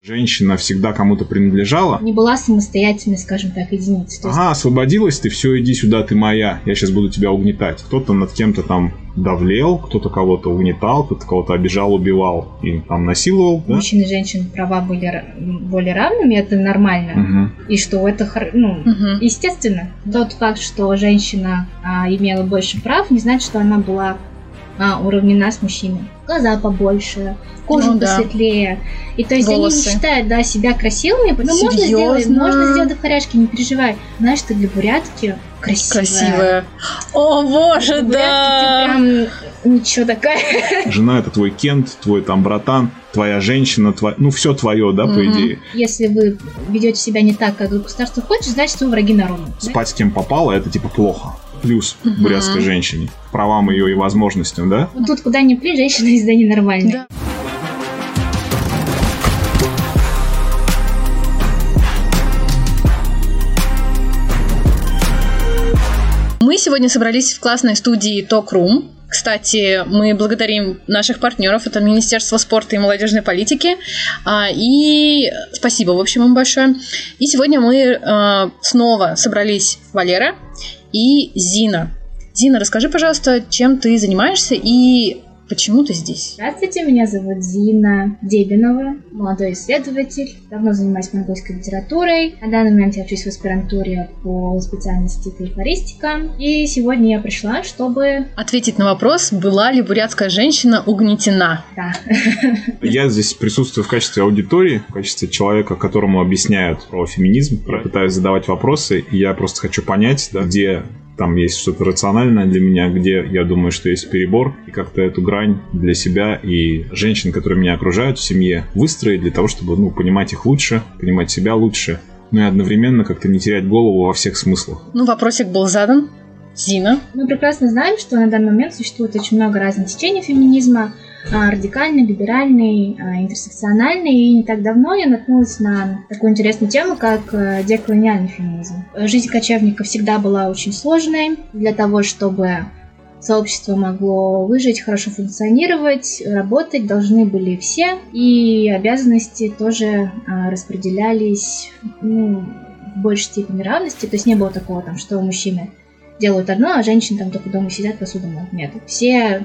Женщина всегда кому-то принадлежала. Не была самостоятельной, скажем так, единицей. Есть... Ага, освободилась ты, все, иди сюда, ты моя, я сейчас буду тебя угнетать. Кто-то над кем-то там давлел, кто-то кого-то угнетал, кто-то кого-то обижал, убивал и там насиловал. Да? Мужчин и женщин права были более равными, это нормально. Угу. И что это, ну, угу. естественно. Тот факт, что женщина а, имела больше прав, не значит, что она была а, уравнена с мужчиной. Глаза побольше, кожа ну, посветлее. Да. И то есть Волосы. они не считают да, себя красивыми, но ну, можно сделать, можно сделать в хоряшке, не переживай. Знаешь, ты для бурятки красивая. Красивая. О, боже, да! Ты прям ничего такая. Жена это твой Кент, твой там братан, твоя женщина, твой, ну все твое, да, mm-hmm. по идее. Если вы ведете себя не так, как государство хочет, значит вы враги народа. Спать с кем попало, это типа плохо плюс угу. бурятской женщине, правам ее и возможностям, да? Тут куда ни плюс, женщина всегда ненормальная. Да. Мы сегодня собрались в классной студии Talk Room. Кстати, мы благодарим наших партнеров, это Министерство спорта и молодежной политики. А, и спасибо, в общем, им большое. И сегодня мы а, снова собрались Валера и Зина. Зина, расскажи, пожалуйста, чем ты занимаешься и Почему ты здесь? Здравствуйте, меня зовут Зина Дебинова, молодой исследователь. Давно занимаюсь монгольской литературой. На данный момент я учусь в аспирантуре по специальности фольклористика. И сегодня я пришла, чтобы... Ответить на вопрос, была ли бурятская женщина угнетена? Да. Я здесь присутствую в качестве аудитории, в качестве человека, которому объясняют про феминизм. Я пытаюсь задавать вопросы, и я просто хочу понять, да, где там есть что-то рациональное для меня, где я думаю, что есть перебор, и как-то эту грань для себя и женщин, которые меня окружают в семье, выстроить для того, чтобы ну, понимать их лучше, понимать себя лучше, ну и одновременно как-то не терять голову во всех смыслах. Ну, вопросик был задан. Зина. Мы прекрасно знаем, что на данный момент существует очень много разных течений феминизма, радикальный, либеральный, а, интерсекциональный. И не так давно я наткнулась на такую интересную тему, как э, деколониальный феминизм. Жизнь кочевника всегда была очень сложной. Для того, чтобы сообщество могло выжить, хорошо функционировать, работать должны были все, и обязанности тоже а, распределялись ну, в большей степени равности, то есть не было такого, там, что мужчины делают одно, а женщины там только дома сидят, посуду моют. Нет, все а,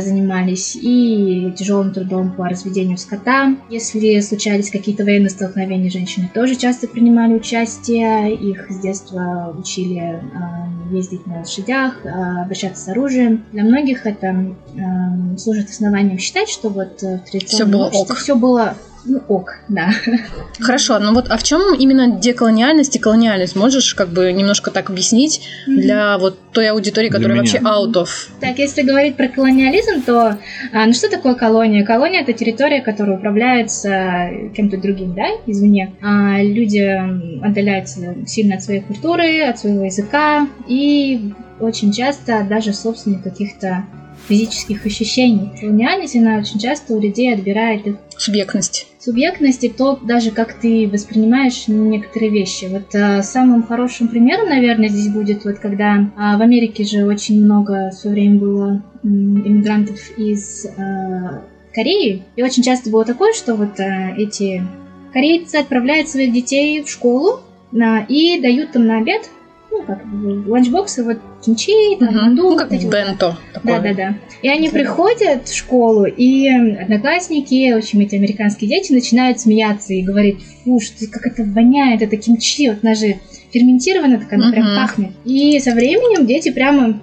занимались и тяжелым трудом по разведению скота. Если случались какие-то военные столкновения, женщины тоже часто принимали участие. Их с детства учили а, ездить на лошадях, а, обращаться с оружием. Для многих это служит основанием считать, что вот в традиционном все было ок. все было ну, ок, да. Хорошо, ну вот, а в чем именно деколониальность и колониальность? Можешь как бы немножко так объяснить mm-hmm. для вот той аудитории, которая вообще out of? Так, если говорить про колониализм, то а, ну что такое колония? Колония это территория, которая управляется кем-то другим, да, извне. А люди отдаляются сильно от своей культуры, от своего языка и очень часто даже собственных каких-то физических ощущений. Колониальность, она очень часто у людей отбирает их субъектность. Субъектность и то, даже как ты воспринимаешь некоторые вещи. Вот а, самым хорошим примером, наверное, здесь будет вот когда а, в Америке же очень много в свое время было иммигрантов из а, Кореи. И очень часто было такое, что вот а, эти корейцы отправляют своих детей в школу а, и дают там на обед ну, как ланчбоксы, вот кимчи, там, угу. манду. Ну, как вот бенто. Да, да, да. И они да. приходят в школу, и одноклассники, в общем, эти американские дети начинают смеяться и говорить, фу, что как это воняет, это кимчи, вот она же ферментирована, так она угу. прям пахнет. И со временем дети прямо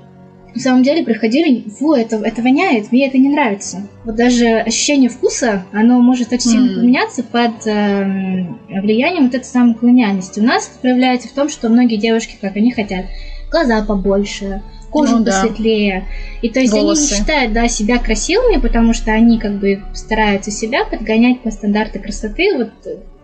на самом деле приходили, фу, это, это воняет, мне это не нравится. Вот даже ощущение вкуса, оно может очень сильно mm. поменяться под э, влиянием вот этой самой колониальности. У нас проявляется в том, что многие девушки, как они хотят, глаза побольше, кожу ну, посветлее. Да. И то есть Волосы. они не считают да, себя красивыми, потому что они как бы стараются себя подгонять по стандарты красоты. Вот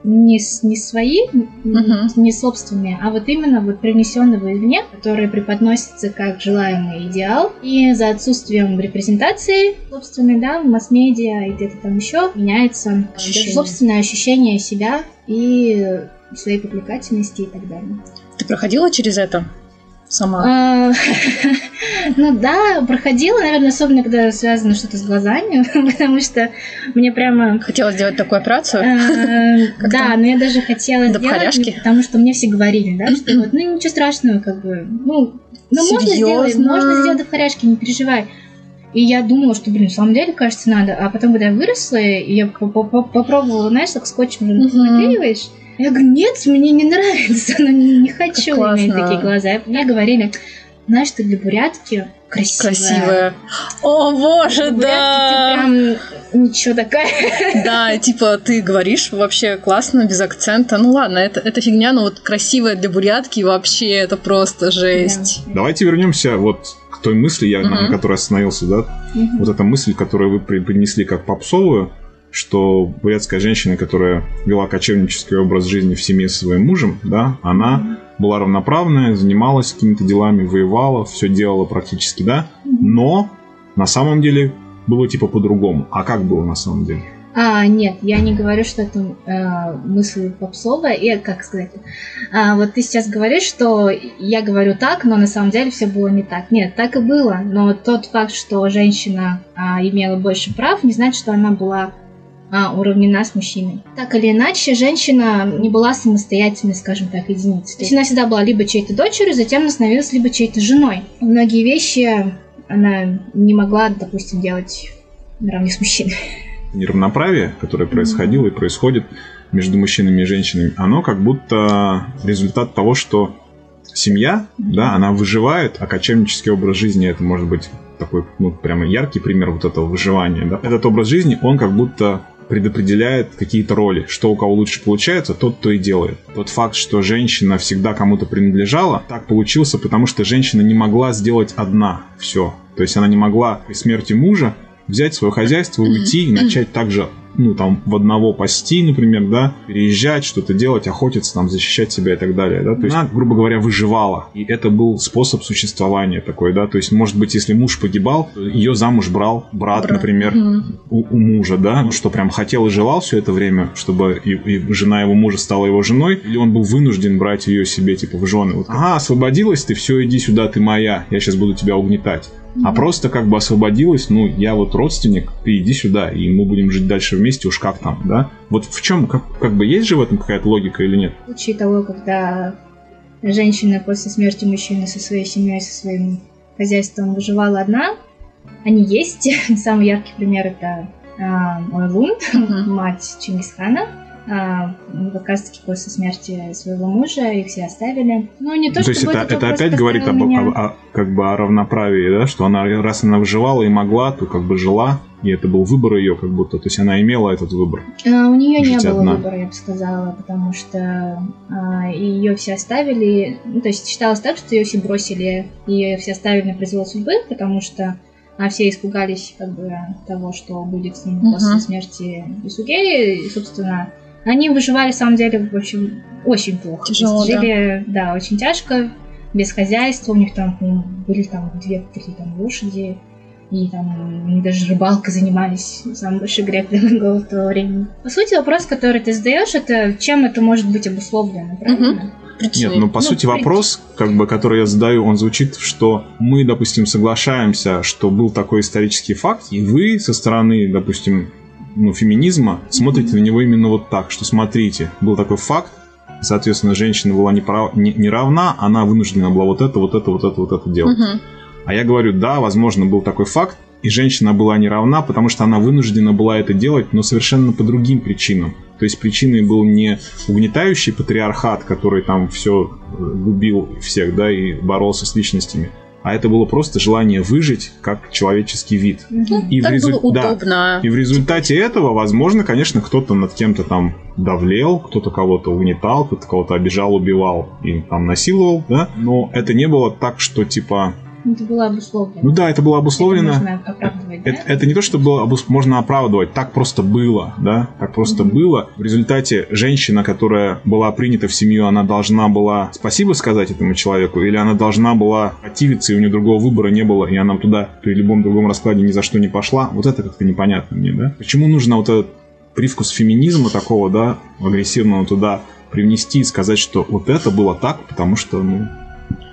не, не свои, uh-huh. не собственные, а вот именно вот принесенного извне, которые преподносятся как желаемый идеал. И за отсутствием репрезентации собственной, да, в масс-медиа и где-то там еще меняется ощущение. собственное ощущение себя и своей привлекательности и так далее. Ты проходила через это? Сама? Ну да, проходила, наверное, особенно когда связано что-то с глазами, потому что мне прямо... Хотела сделать такую операцию? Э, да, но я даже хотела сделать, потому что мне все говорили, да, что вот, ну ничего страшного, как бы, ну, ну можно сделать, можно сделать до вхоряшки, не переживай. И я думала, что, блин, в самом деле, кажется, надо. А потом, когда я выросла, я попробовала, знаешь, так скотчем уже наклеиваешь. Я говорю, нет, мне не нравится, но не, не хочу иметь такие глаза. Мне говорили, знаешь, ты для бурятки красивая. Красивая. О, боже, для да. Ты прям ничего такая. Да, типа ты говоришь вообще классно, без акцента. Ну ладно, это, это фигня, но вот красивая для бурятки вообще это просто жесть. Да. Давайте вернемся вот к той мысли, я, uh-huh. на которой остановился, да. Uh-huh. Вот эта мысль, которую вы принесли как попсовую, что бурятская женщина, которая вела кочевнический образ жизни в семье со своим мужем, да, она была равноправная, занималась какими-то делами, воевала, все делала практически, да, но на самом деле было типа по-другому. А как было на самом деле? А, нет, я не говорю, что это э, мысль попсовая. И как сказать? А, вот ты сейчас говоришь, что я говорю так, но на самом деле все было не так. Нет, так и было. Но тот факт, что женщина а, имела больше прав, не значит, что она была а, уравнена с мужчиной. Так или иначе, женщина не была самостоятельной, скажем так, единицей. То есть она всегда была либо чьей-то дочерью, затем она становилась либо чьей-то женой. Многие вещи она не могла, допустим, делать наравне с мужчиной. Неравноправие, которое происходило mm-hmm. и происходит между мужчинами и женщинами, оно как будто результат того, что семья, да, она выживает, а кочевнический образ жизни это может быть такой, ну, прямо яркий пример вот этого выживания, да. Этот образ жизни, он как будто предопределяет какие-то роли. Что у кого лучше получается, тот то и делает. Тот факт, что женщина всегда кому-то принадлежала, так получился, потому что женщина не могла сделать одна все. То есть она не могла при смерти мужа взять свое хозяйство, уйти и начать также ну, там, в одного пасти, например, да, переезжать, что-то делать, охотиться, там, защищать себя и так далее, да, то есть она, грубо говоря, выживала, и это был способ существования такой, да, то есть, может быть, если муж погибал, ее замуж брал брат, брат. например, mm у, у мужа, да, ну, что прям хотел и желал все это время, чтобы и, и жена его мужа стала его женой, или он был вынужден брать ее себе, типа, в жены, вот, ага, освободилась ты, все, иди сюда, ты моя, я сейчас буду тебя угнетать а просто как бы освободилась, ну, я вот родственник, ты иди сюда, и мы будем жить дальше вместе, уж как там, да? Вот в чем, как, как бы есть же в этом какая-то логика или нет? В случае того, когда женщина после смерти мужчины со своей семьей, со своим хозяйством выживала одна, они есть. Самый яркий пример это э, Ойлун, uh-huh. мать Чингисхана а, как раз таки после смерти своего мужа их все оставили. Ну, не то, то есть это, это опять говорит об, меня... о, о, как бы о равноправии, да, что она раз она выживала и могла, то как бы жила, и это был выбор ее, как будто, то есть она имела этот выбор. А, у нее не было одна. выбора, я бы сказала, потому что а, ее все оставили, ну, то есть считалось так, что ее все бросили, ее все оставили на произвол судьбы, потому что а все испугались как бы того, что будет с ним uh-huh. после смерти Исугеи, и, собственно, они выживали, на самом деле, в общем, очень плохо. Тяжело, жили, да. да, очень тяжко, без хозяйства. У них там были там две-три там лошади. И там они даже рыбалкой занимались. Самый большой грех для моего того времени. По сути, вопрос, который ты задаешь, это чем это может быть обусловлено, правильно? Угу. Нет, ну по ну, сути вопрос, как бы, который я задаю, он звучит, что мы, допустим, соглашаемся, что был такой исторический факт, и вы со стороны, допустим, ну, феминизма, смотрите на него именно вот так, что смотрите, был такой факт, соответственно, женщина была не, прав, не, не равна, она вынуждена была вот это, вот это, вот это, вот это делать. Угу. А я говорю, да, возможно, был такой факт, и женщина была не равна, потому что она вынуждена была это делать, но совершенно по другим причинам. То есть причиной был не угнетающий патриархат, который там все э, губил всех, да, и боролся с личностями, а это было просто желание выжить как человеческий вид. Угу. И, так в резу... было удобно. Да. и в результате этого, возможно, конечно, кто-то над кем-то там давлел, кто-то кого-то угнетал, кто-то кого-то обижал, убивал и там насиловал, да, но это не было так, что типа это было обусловлено. Ну да, это было обусловлено. Это, можно оправдывать, это, да? это не то, что было обус... можно оправдывать, так просто было, да, так просто mm-hmm. было. В результате женщина, которая была принята в семью, она должна была спасибо сказать этому человеку, или она должна была противиться, и у нее другого выбора не было, и она туда при любом другом раскладе ни за что не пошла. Вот это как-то непонятно мне, да? Почему нужно вот этот привкус феминизма такого, да, агрессивного туда привнести и сказать, что вот это было так, потому что, ну,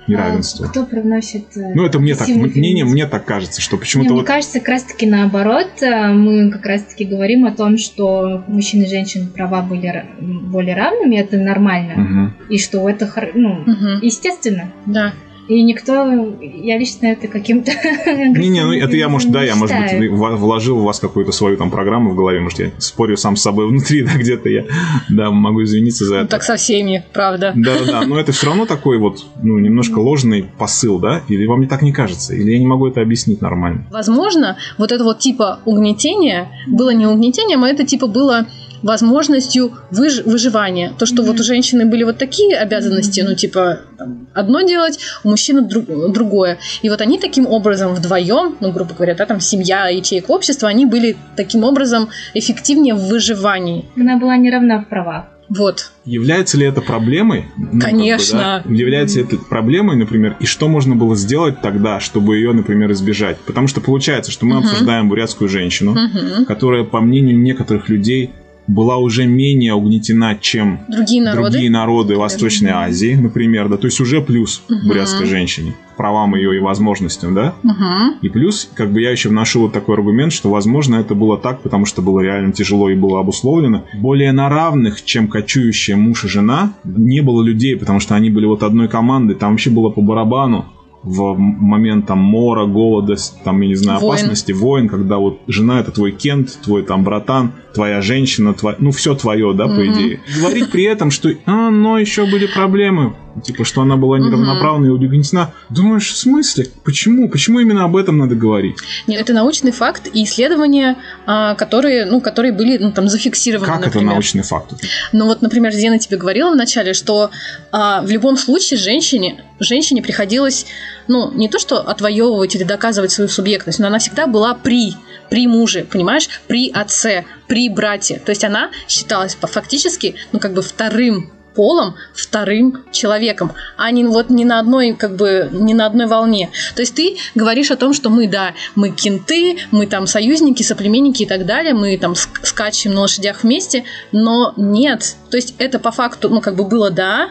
неравенство. А кто привносит... э, Ну, это мне так, агрессивный мне, не, феминизм? мне так кажется, что почему-то мне вот... кажется, как раз-таки наоборот, э, мы как раз-таки говорим о том, что у мужчин и женщин права были более равными, это нормально, Мгм. и что это, ну, Мгм. естественно. Да. И никто, я лично это каким-то... Не-не, ну это я, может, да, я, может быть, вложил в вас какую-то свою там программу в голове, может, я спорю сам с собой внутри, да, где-то я, да, могу извиниться за Ну, это. так со всеми, правда. Да-да-да, но это все равно такой вот, ну, немножко ложный посыл, да? Или вам не так не кажется? Или я не могу это объяснить нормально? Возможно, вот это вот типа угнетения было не угнетением, а это типа было возможностью выж- выживания. То, что Мгм. вот у женщины были вот такие обязанности, Мгм. ну, типа, там, одно делать, у мужчины дру- другое. И вот они таким образом вдвоем, ну, грубо говоря, да, там семья, ячейка общества, они были таким образом эффективнее в выживании. Она была не равна в правах. Вот. Является ли это проблемой? Ну, как бы, Конечно. да? Является ли это проблемой, например, и что можно было сделать тогда, чтобы ее, например, избежать? Потому что получается, что мы Мгм. обсуждаем бурятскую женщину, Мгм. которая, по мнению некоторых людей, была уже менее угнетена, чем Другие народы. другие народы Восточной. Азии, например, да, то есть уже плюс Мгм. бурятской женщине, правам ее и возможностям, да? Мгм. И плюс, как бы я еще вношу вот такой аргумент, что, возможно, это было так, потому что было реально тяжело и было обусловлено. Более на равных, чем кочующие муж и жена, не было людей, потому что они были вот одной командой, там вообще было по барабану в момент там мора, голода, там, я не знаю, Войн. опасности, войн, когда вот жена это твой кент, твой там братан, твоя женщина, твоя, ну все твое, да, по Мгм. идее. Говорить при этом, что, а, но еще были проблемы, типа, что она была неравноправна и угнетена. Думаешь, в смысле? Почему? Почему именно об этом надо говорить? Нет, это научный факт и исследования, а, которые, ну, которые были ну, там зафиксированы, Как это например. научный факт? Ну вот, например, Зена тебе говорила вначале, что а, в любом случае женщине, женщине приходилось, ну, не то что отвоевывать или доказывать свою субъектность, но она всегда была при, при муже, понимаешь, при отце, при брате. То есть она считалась по- фактически, ну, как бы вторым полом, вторым человеком, а не вот не на одной, как бы, не на одной волне. То есть ты говоришь о том, что мы, да, мы кенты, мы там союзники, соплеменники и так далее, мы там ск- скачем на лошадях вместе, но нет. То есть это по факту, ну, как бы было да,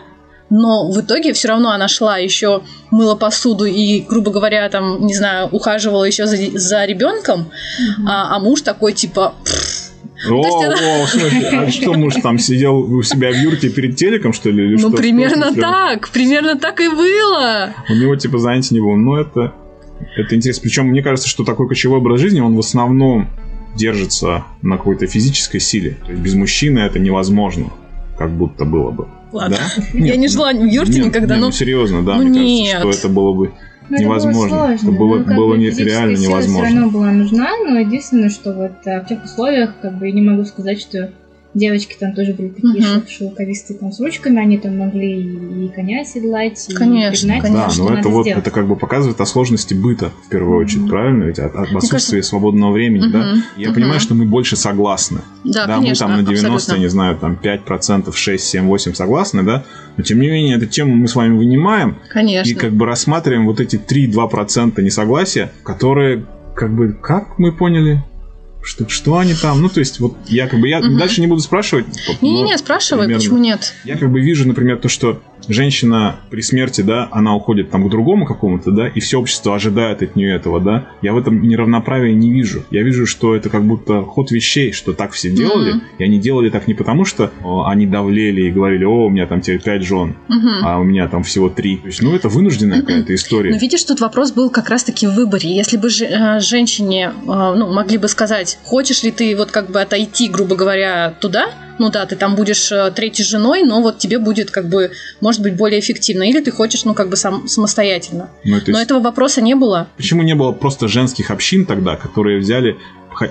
но в итоге все равно она шла еще мыла посуду и, грубо говоря, там, не знаю, ухаживала еще за, за ребенком, а, а муж такой типа О, есть о, слушай, а что муж там сидел у себя в юрте перед телеком, что ли? или ну что? примерно Что, в смысле? так, примерно так и было. У него типа занятий не было. Ну, это, это интересно. Причем мне кажется, что такой кочевой образ жизни, он в основном держится на какой-то физической силе. То есть без мужчины это невозможно, как будто было бы. Ладно. Да? Я Нет, не жила в юрте нет, никогда, нет, но ну серьезно, да, ну мне нет. кажется, что это было бы Ну, это было невозможно. сложно. Это было, Ну, было бы не- физическая реально сила невозможно. все равно была нужна, но единственное, что вот а, в тех условиях, как бы, я не могу сказать, что девочки там тоже были такие шел- шелковистые там с ручками, они там могли и, коня седлать, и Конечно, пригнать, конечно. Да, что но это вот сделать. это как бы показывает о сложности быта в первую очередь, Мгм. правильно? Ведь от, от отсутствия кажется- свободного времени, да? Мгм, Я мгм. понимаю, что мы больше согласны. Да, Да, конечно, мы там на 90, абсолютно. я не знаю, там 5%, 6, 7, 8 согласны, да? Но тем не менее, эту тему мы с вами вынимаем Конечно. и как бы рассматриваем вот эти 3-2% несогласия, которые как бы, как мы поняли, что, что они там, ну то есть вот я как бы, я Мгм. дальше не буду спрашивать. Не-не-не, спрашивай, примерно. почему нет? Я как бы вижу, например, то, что женщина при смерти, да, она уходит там к другому какому-то, да, и все общество ожидает от нее этого, да. Я в этом неравноправия не вижу. Я вижу, что это как будто ход вещей, что так все делали, Мгм. и они делали так не потому, что о, они давлели и говорили, о, у меня там теперь пять жен, Мгм. а у меня там всего три. То есть, ну, это вынужденная какая-то история. Но видишь, тут вопрос был как раз-таки в выборе. Если бы же- э, женщине э, ну, могли бы сказать, хочешь ли ты вот как бы отойти, грубо говоря, туда, ну да, ты там будешь э, третьей женой, но вот тебе будет как бы, может быть, более эффективно. Или ты хочешь, ну как бы сам, самостоятельно. Ну, то Но есть, этого вопроса не было. Почему не было просто женских общин тогда, которые взяли,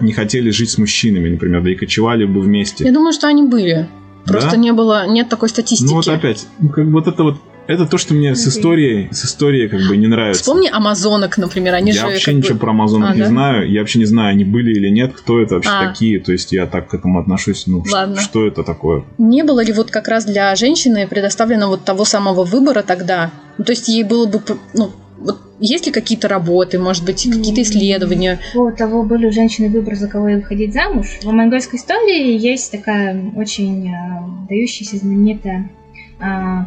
не хотели жить с мужчинами, например, да и кочевали бы вместе? Я думаю, что они были. Просто Да? не было, нет такой статистики. Ну вот опять, ну, как вот это вот, это то, что мне с историей, с историей как бы не нравится. Вспомни амазонок, например, они я же вообще как бы- ничего про Амазонок А, не да? знаю. Я вообще не знаю, они были или нет, кто это вообще А. такие. То есть я так к этому отношусь. Ну, Ладно. что это такое? Не было ли вот как раз для женщины предоставлено вот того самого выбора тогда? Ну, то есть ей было бы, ну, вот есть ли какие-то работы, может быть, какие-то исследования? По того, были у женщины выбор, за кого выходить замуж. В монгольской истории есть такая очень э, дающаяся знаменитая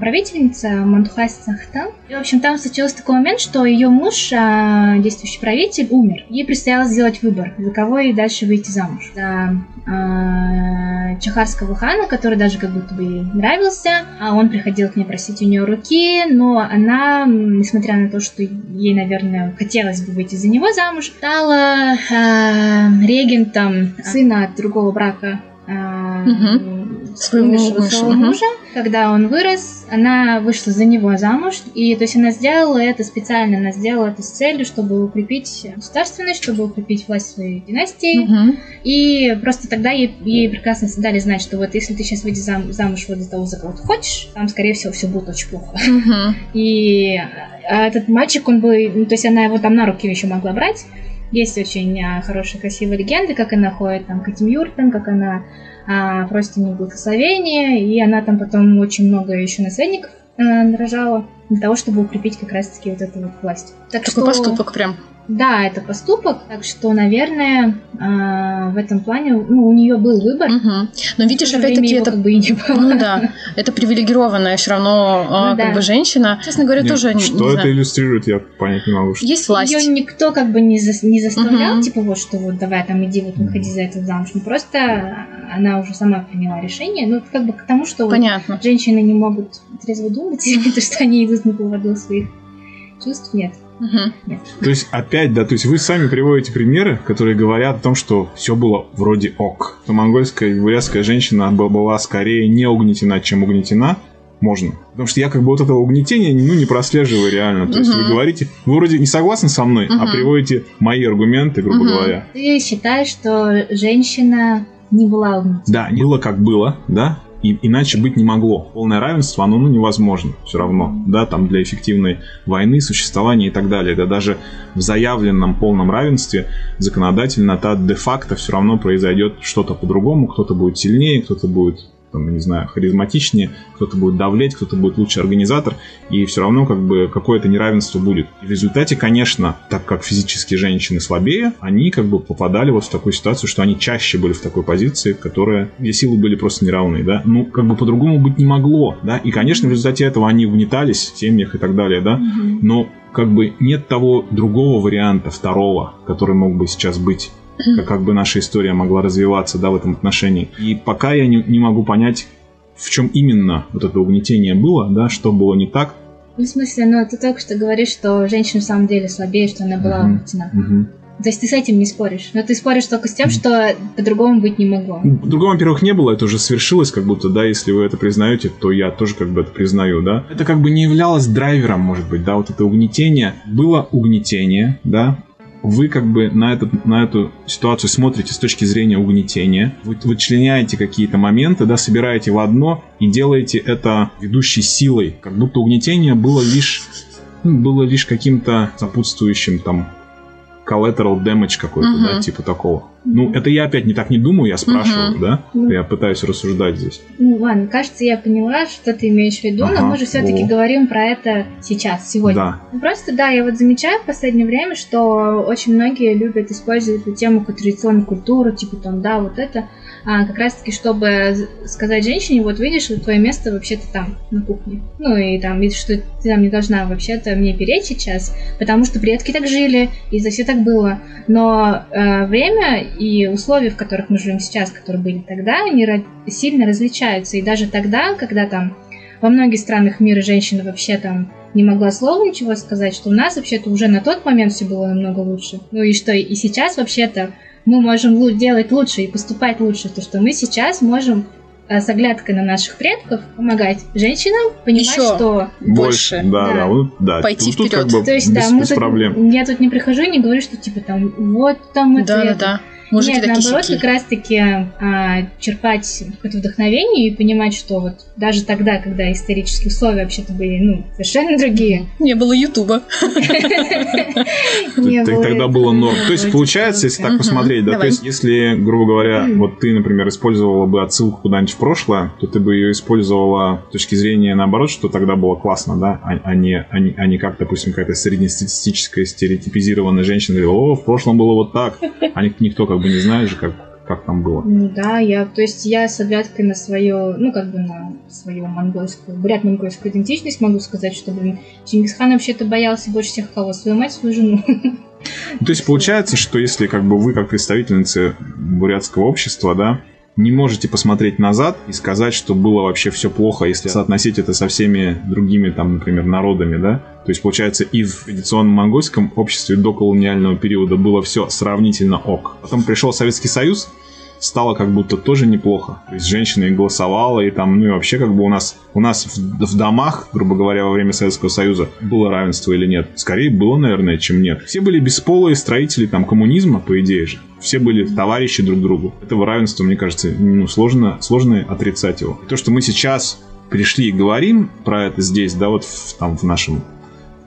правительница Мантухаси Сахтан. И, в общем, там случился такой момент, что ее муж, а, действующий правитель, умер. Ей предстояло сделать выбор, за кого ей дальше выйти замуж. За а, Чахарского хана, который даже как будто бы ей нравился. А он приходил к ней просить у нее руки, но она, несмотря на то, что ей, наверное, хотелось бы выйти за него замуж, стала э, регентом сына от другого брака Угу. Своего умершего мужа. мужа. Когда он вырос, она вышла за него замуж. И то есть она сделала это специально, она сделала это с целью, чтобы укрепить государственность, чтобы укрепить власть своей династии. Мгм. И просто тогда ей, ей прекрасно дали знать, что вот если ты сейчас выйдешь зам- замуж вот за того, за кого ты хочешь, там, скорее всего, все будет очень плохо. Мгм. И а, этот мальчик, он бы, ну, то есть она его там на руки еще могла брать. Есть очень а, хорошие, красивые легенды, как она ходит там к этим юртам, как она просит у них благословения, и она там потом очень много еще наследников а, нарожала для того, чтобы укрепить как раз-таки вот эту вот власть. Так Такой что, поступок прям. Да, это поступок, так что, наверное, а, в этом плане ну, у нее был выбор. Мгм. Но видишь, опять-таки, это как бы и не было. Ну да, это привилегированная все равно а, Ну да. как бы женщина. Честно говоря, Нет, тоже не- что не это знаю. иллюстрирует, я понять не могу. Что... Есть власть. Ее никто как бы не, за- не заставлял, Мгм. типа вот, что вот давай там иди вот выходи за это замуж. Ну просто она уже сама приняла решение. Ну, как бы к тому, что вот Понятно. женщины не могут трезво думать, то что они идут на поводу своих чувств, нет. То есть, опять, да, то есть вы сами приводите примеры, которые говорят о том, что все было вроде ок. Что монгольская и бурятская женщина была скорее не угнетена, чем угнетена. Можно. Потому что я как бы вот этого угнетения ну, не прослеживаю реально. То есть вы говорите, вы вроде не согласны со мной, а приводите мои аргументы, грубо говоря. Ты считаешь, что женщина не угнетена? Да, не было как было, да, и иначе быть не могло. Полное равенство, оно ну, невозможно все равно, да, там для эффективной войны, существования и так далее. Да даже в заявленном полном равенстве законодательно, то де-факто все равно произойдет что-то по-другому, кто-то будет сильнее, кто-то будет там, не знаю, харизматичнее, кто-то будет давлеть, кто-то будет лучший организатор, и все равно как бы какое-то неравенство будет. И в результате, конечно, так как физически женщины слабее, они как бы попадали вот в такую ситуацию, что они чаще были в такой позиции, которая, где силы были просто неравные, да. Ну, как бы по-другому быть не могло, да. И, конечно, в результате этого они угнетались в семьях и так далее, да. Но как бы нет того другого варианта, второго, который мог бы сейчас быть как, как бы наша история могла развиваться да, в этом отношении. И пока я не, не могу понять, в чем именно вот это угнетение было, да, что было не так. Ну, в смысле, ну ты только что говоришь, что женщина в самом деле слабее, что она была угнетена. Мгм. То есть ты с этим не споришь. Но ты споришь только с тем, что по-другому быть не могло. Другого, во-первых, не было, это уже свершилось, как будто, да, если вы это признаете, то я тоже как бы это признаю, да. Это как бы не являлось драйвером, может быть, да, вот это угнетение. Было угнетение, да, вы как бы на, этот, на эту ситуацию смотрите с точки зрения угнетения, вы вычленяете какие-то моменты, да, собираете в одно и делаете это ведущей силой, как будто угнетение было лишь, ну, было лишь каким-то сопутствующим там collateral damage какой-то, Мгм. да, типа такого. Ну, это я опять не так не думаю, я спрашиваю, Мгм. да? Ну. Я пытаюсь рассуждать здесь. Ну ладно, кажется, я поняла, что ты имеешь в виду, Ага, но мы же все-таки во. говорим про это сейчас, сегодня. Да. Ну, Просто да, я вот замечаю в последнее время, что очень многие любят использовать эту тему как традиционную культуру, типа там, да, вот это, как раз-таки, чтобы сказать женщине, вот видишь, твое место вообще-то там, на кухне. Ну и там, видишь, что ты там не должна вообще-то мне переть сейчас, потому что предки так жили, и за все так было. Но э, время и условия, в которых мы живем сейчас, которые были тогда, они сильно различаются. И даже тогда, когда там во многих странах мира женщина вообще там не могла слова ничего сказать, что у нас вообще-то уже на тот момент все было намного лучше. Ну и что и сейчас вообще-то мы можем лу- делать лучше и поступать лучше, то что мы сейчас можем э, с оглядкой на наших предков помогать женщинам понимать, Ещё. что Больше. Да, Да. да, вот, да. Пойти тут вперёд. как бы то есть, без, да, мы без тут- проблем. я тут не прихожу и не говорю, что типа там вот там это, Да, да, да. Мужики Нет, наоборот, сики. как раз-таки а, черпать какое-то вдохновение и понимать, что вот даже тогда, когда исторические условия вообще-то были, ну, совершенно другие. Не было Ютуба. тогда было норм. То есть получается, если так посмотреть, да, то есть если, грубо говоря, вот ты, например, использовала бы отсылку куда-нибудь в прошлое, то ты бы ее использовала с точки зрения наоборот, что тогда было классно, да, а, а не, а не, а не как, допустим, какая-то среднестатистическая стереотипизированная женщина говорила, о, в прошлом было вот так, а ник- никто как бы не знает же, как как там было? Ну да, я, то есть я с оглядкой на свое, ну как бы на свою монгольскую, бурят-монгольскую идентичность могу сказать, что, блин, Чингисхан вообще-то боялся больше всех кого? Свою мать, свою жену. Ну, то есть получается, что если как бы вы как представительницы бурятского общества, да, не можете посмотреть назад и сказать, что было вообще все плохо, если соотносить это со всеми другими, там, например, народами, да? То есть, получается, и в традиционном монгольском обществе до колониального периода было все сравнительно ок. Потом пришел Советский Союз, стало как будто тоже неплохо. То есть женщина и голосовала, и там, ну и вообще как бы у нас, у нас в, в домах, грубо говоря, во время Советского Союза было равенство или нет? Скорее было, наверное, чем нет. Все были бесполые строители там коммунизма, по идее же. Все были товарищи друг другу. Этого равенства, мне кажется, ну, сложно, сложно отрицать его. И то, что мы сейчас пришли и говорим про это здесь, да, вот в, там в нашем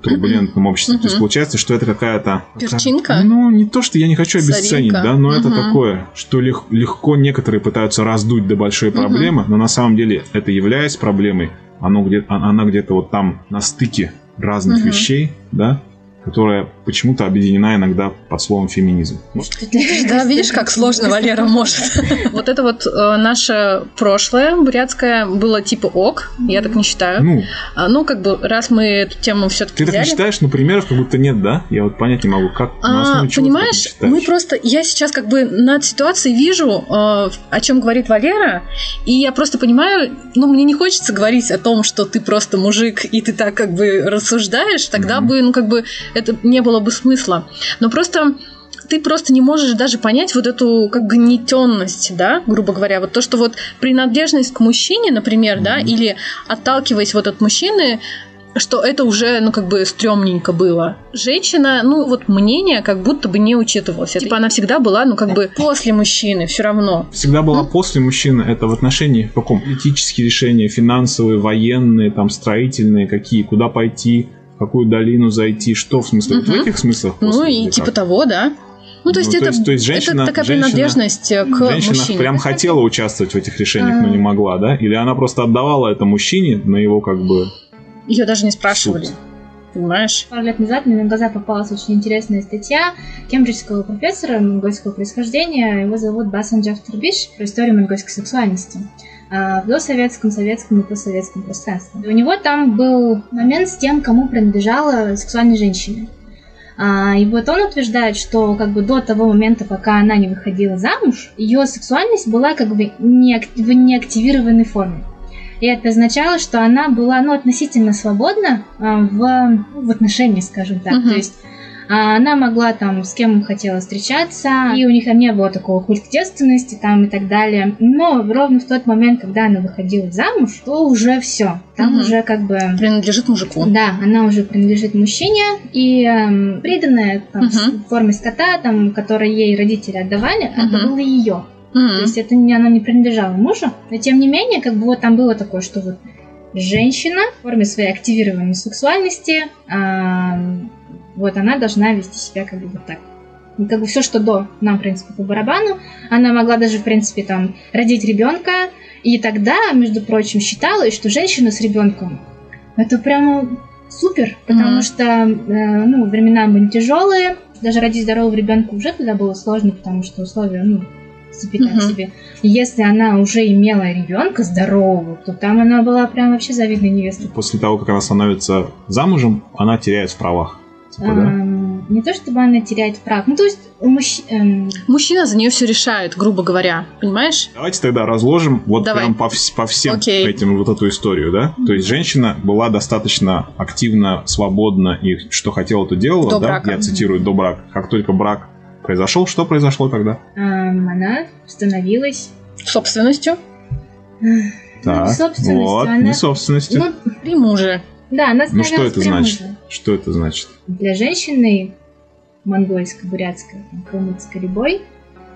турбулентном обществе. Mm-hmm. То есть получается, что это какая-то... Перчинка? Ну, не то, что я не хочу обесценить, Соринка. да, но mm-hmm. это такое, что лег- легко некоторые пытаются раздуть до большой проблемы, mm-hmm. но на самом деле это являясь проблемой, оно где а, она где-то вот там на стыке разных mm-hmm. вещей, да, которая почему-то объединена иногда под словом феминизм. Да, видишь, как сложно Валера может. Вот это вот э, наше прошлое бурятское было типа ок, я так не считаю. Ну, а, ну как бы раз мы эту тему все-таки Ты так не считаешь, но примеров как будто нет, да? Я вот понять не могу, как а, Понимаешь, мы просто, я сейчас как бы над ситуацией вижу, э, о чем говорит Валера, и я просто понимаю, ну мне не хочется говорить о том, что ты просто мужик и ты так как бы рассуждаешь, тогда бы, ну как бы это не было бы смысла. Но просто ты просто не можешь даже понять вот эту как гнетенность, да, грубо говоря, вот то, что вот принадлежность к мужчине, например, mm-hmm. да, или отталкиваясь вот от мужчины, что это уже, ну, как бы стрёмненько было. Женщина, ну, вот мнение как будто бы не учитывалось. Типа она всегда была, ну, как бы после мужчины все равно. Всегда была mm? после мужчины. Это в отношении в каком? Политические решения, финансовые, военные, там, строительные, какие, куда пойти, какую долину зайти, что в смысле? Угу. Вот в этих смыслах? Ну и типа того, да. Ну, то есть, ну, это, то есть, то есть женщина, это такая женщина, принадлежность к женщина мужчине. прям хотела участвовать в этих решениях, но не могла, да? Или она просто отдавала это мужчине на его как бы... Ее даже не спрашивали. Суд. Понимаешь? Пару лет назад мне на глаза попалась очень интересная статья кембриджского профессора монгольского происхождения. Его зовут Басан Джафтарбиш про историю монгольской сексуальности. А, в досоветском, советском и постсоветском пространстве. У него там был момент с тем, кому принадлежала сексуальная женщина. А, и вот он утверждает, что как бы до того момента, пока она не выходила замуж, ее сексуальность была как бы не в неактивированной форме. И это означало, что она была ну, относительно свободна а, в, в отношениях, скажем так. Uh-huh. То есть она могла там с кем хотела встречаться, и у них там не было такого культа девственности там и так далее. Но ровно в тот момент, когда она выходила замуж, то уже все. Там угу. уже как бы... Принадлежит мужику. Да, она уже принадлежит мужчине, и эм, приданная там, угу. в форме скота, там, который ей родители отдавали, угу. это было ее. Mm-hmm. То есть это не, она не принадлежала мужу, но тем не менее, как бы вот там было такое, что вот женщина в форме своей активированной сексуальности вот она должна вести себя как бы вот так. И как бы все, что до, нам, в принципе, по барабану. Она могла даже, в принципе, там, родить ребенка. И тогда, между прочим, считалось, что женщина с ребенком это прямо супер, потому mm-hmm. что, э, ну, времена были тяжелые. Даже родить здорового ребенка уже тогда было сложно, потому что условия, ну, запитать mm-hmm. себе. И если она уже имела ребенка здорового, то там она была прям вообще завидной невестой. После того, как она становится замужем, она теряет в правах. Типа, да? Не то чтобы она теряет прав. Ну, то есть у мужч... эм... мужчина за нее все решает, грубо говоря. Понимаешь? Давайте тогда разложим вот Давай. прям по, по всем Окей. этим вот эту историю, да? То есть женщина была достаточно активна, свободна и что хотела, то делала, до да? Брака. Я цитирую до брака. Как только брак произошел, что произошло тогда? Эм, она становилась собственностью. Так, ну, вот, она... не собственностью. Ну, при муже. Да, она Ну что это значит? Мужа. Что это значит? Для женщины монгольской, бурятской, калмыцкой любой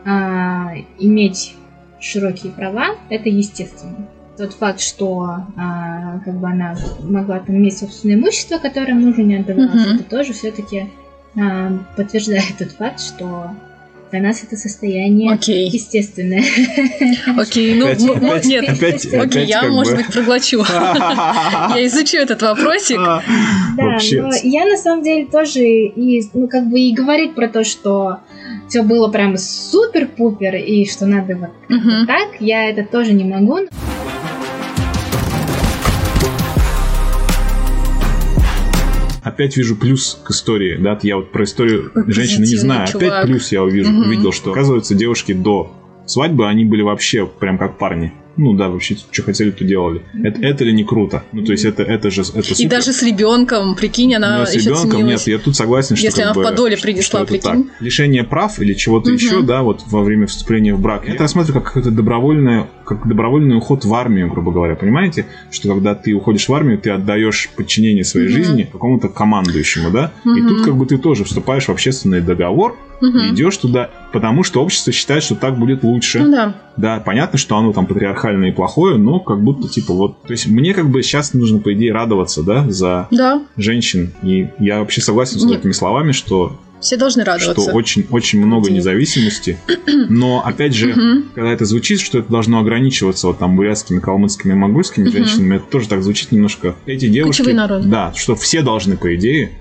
а, иметь широкие права это естественно. Тот факт, что а, как бы она могла там иметь собственное имущество, которое мужу не отдавалось, mm-hmm. это тоже все-таки а, подтверждает тот факт, что для нас это состояние Окей. естественное. Окей, ну, опять, опять, нет, опять, окей, опять я, может бы. быть, проглочу. Я изучу этот вопросик. Да, но я на самом деле тоже и, ну, как бы и говорить про то, что все было прям супер-пупер, и что надо вот так, я это тоже не могу. Опять вижу плюс к истории, да, я вот про историю Какой женщины не знаю. чувак. Опять плюс я увижу, Мгм. увидел, что, оказывается, девушки до свадьбы, они были вообще прям как парни. Ну да, вообще, что хотели, то делали. Это, это ли не круто? Ну, то есть это, это же это И супер. даже с ребенком, прикинь, она Но с еще ребенком ценилась. нет, я тут согласен, что Если она в бы, подоле что- принесла, это прикинь. так. Лишение прав или чего-то Мгм. еще, да, вот во время вступления в брак. Это я смотрю как какой-то добровольный, как добровольный уход в армию, грубо говоря. Понимаете, что когда ты уходишь в армию, ты отдаешь подчинение своей Мгм. жизни какому-то командующему, да, и Мгм. тут как бы ты тоже вступаешь в общественный договор и идешь туда, потому что общество считает, что так будет лучше. Ну да. Да, понятно, что оно там патриархальное и плохое, но как будто типа вот, то есть мне как бы сейчас нужно по идее радоваться, да, за Да, женщин. И я вообще согласен с Нет. этими словами, что, все должны что радоваться. очень, очень много Идея. независимости. Но опять же, когда это звучит, что это должно ограничиваться вот там бурятскими, калмыцкими, монгольскими женщинами, это тоже так звучит немножко. Эти девушки, да, что все должны по идее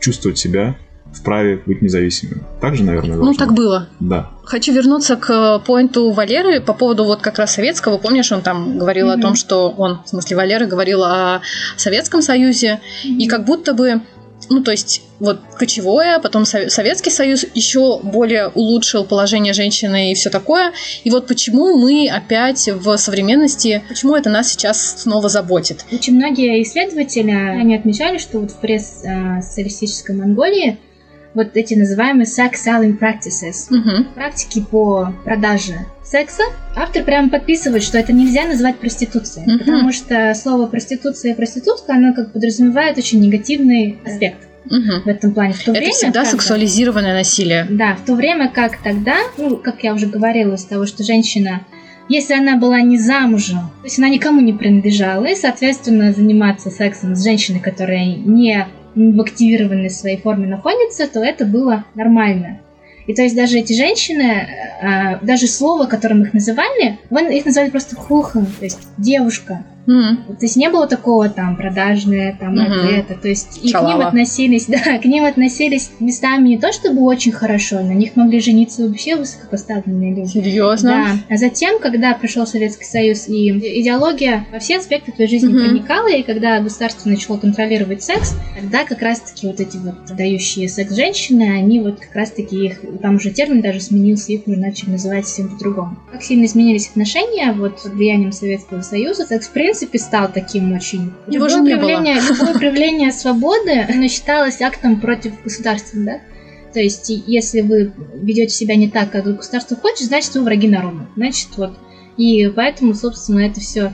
чувствовать себя вправе быть независимыми. Так же, наверное, Ну, должно так быть. было. Да. Хочу вернуться к поинту Валеры по поводу вот как раз советского. Помнишь, он там говорил о Мгм. том, что он, в смысле Валера, говорил о Советском Союзе, и как будто бы, ну, то есть, вот кочевое, потом Со- Советский Союз еще более улучшил положение женщины и все такое. И вот почему мы опять в современности, почему это нас сейчас снова заботит? Очень многие исследователи, они отмечали, что вот в пресс-социалистической Монголии вот эти называемые sex selling practices, Мгм. практики по продаже секса, автор прямо подписывает, что это нельзя назвать проституцией, Мгм. потому что слово проституция и проститутка, оно как подразумевает очень негативный аспект Мгм. в этом плане. В то Это время, всегда как сексуализированное насилие. Да, в то время как тогда, ну, как я уже говорила, из того, что женщина, если она была не замужем, то есть она никому не принадлежала, и, соответственно, заниматься сексом с женщиной, которая не в активированной своей форме находится, то это было нормально. И то есть даже эти женщины, э, даже слово, которым их называли, их называли просто хухан, то есть девушка. То есть не было такого там продажное, там Мгм. это, это. То есть и к ним Шалава. относились, да, к ним относились местами не то чтобы очень хорошо, на них могли жениться вообще высокопоставленные люди. Серьезно? Да. А затем, когда пришел Советский Союз и идеология во все аспекты твоей жизни Мгм. проникала, и когда государство начало контролировать секс, тогда как раз-таки вот эти вот дающие секс женщины, они вот как раз-таки их, там уже термин даже сменился, их уже начали называть совсем по-другому. Как сильно изменились отношения вот под влиянием Советского Союза, секс в принципе стал таким очень... Его Любое же проявление, любое проявление свободы, оно считалось актом против государства, да? То есть, если вы ведете себя не так, как государство хочет, значит, вы враги народа. Значит, вот. И поэтому, собственно, это все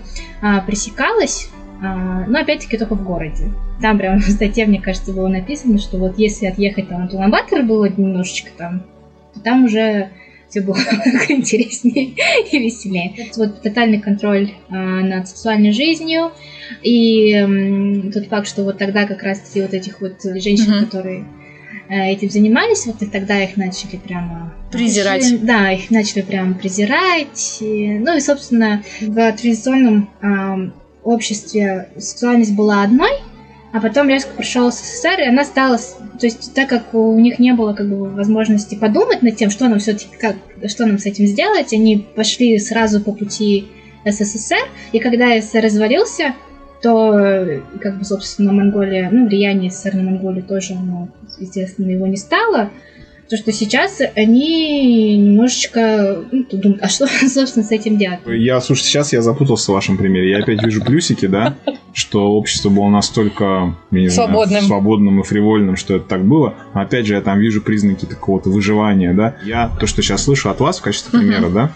пресекалось. а, но опять-таки только в городе. Там прям в статье, мне кажется, было написано, что вот если отъехать там от Улан-Батора было немножечко там, то там уже все было интереснее и веселее. Вот тотальный контроль а, над сексуальной жизнью и м, тот факт, что вот тогда как раз-таки вот этих вот женщин, Мгм. которые э, этим занимались, вот и тогда их начали прямо... Презирать. Да, их начали прямо презирать. И, ну и, собственно, в традиционном ам, обществе сексуальность была одной, а потом резко пришел СССР, и она стала, то есть так как у них не было как бы возможности подумать над тем, что нам все-таки, как, что нам с этим сделать, они пошли сразу по пути СССР, и когда СССР развалился, то, э, как бы, собственно, Монголия, ну, влияние СССР на Монголию тоже, оно, естественно, его не стало. То, что сейчас они немножечко ну, думают, а что, собственно, с этим делать? Я, слушайте, сейчас я запутался в вашем примере. Я опять вижу плюсики, да, что общество было настолько не знаю, Свободным. свободным и фривольным, что это так было. Но опять же, я там вижу признаки такого-то выживания, да. Я то, что сейчас слышу от вас в качестве примера, да,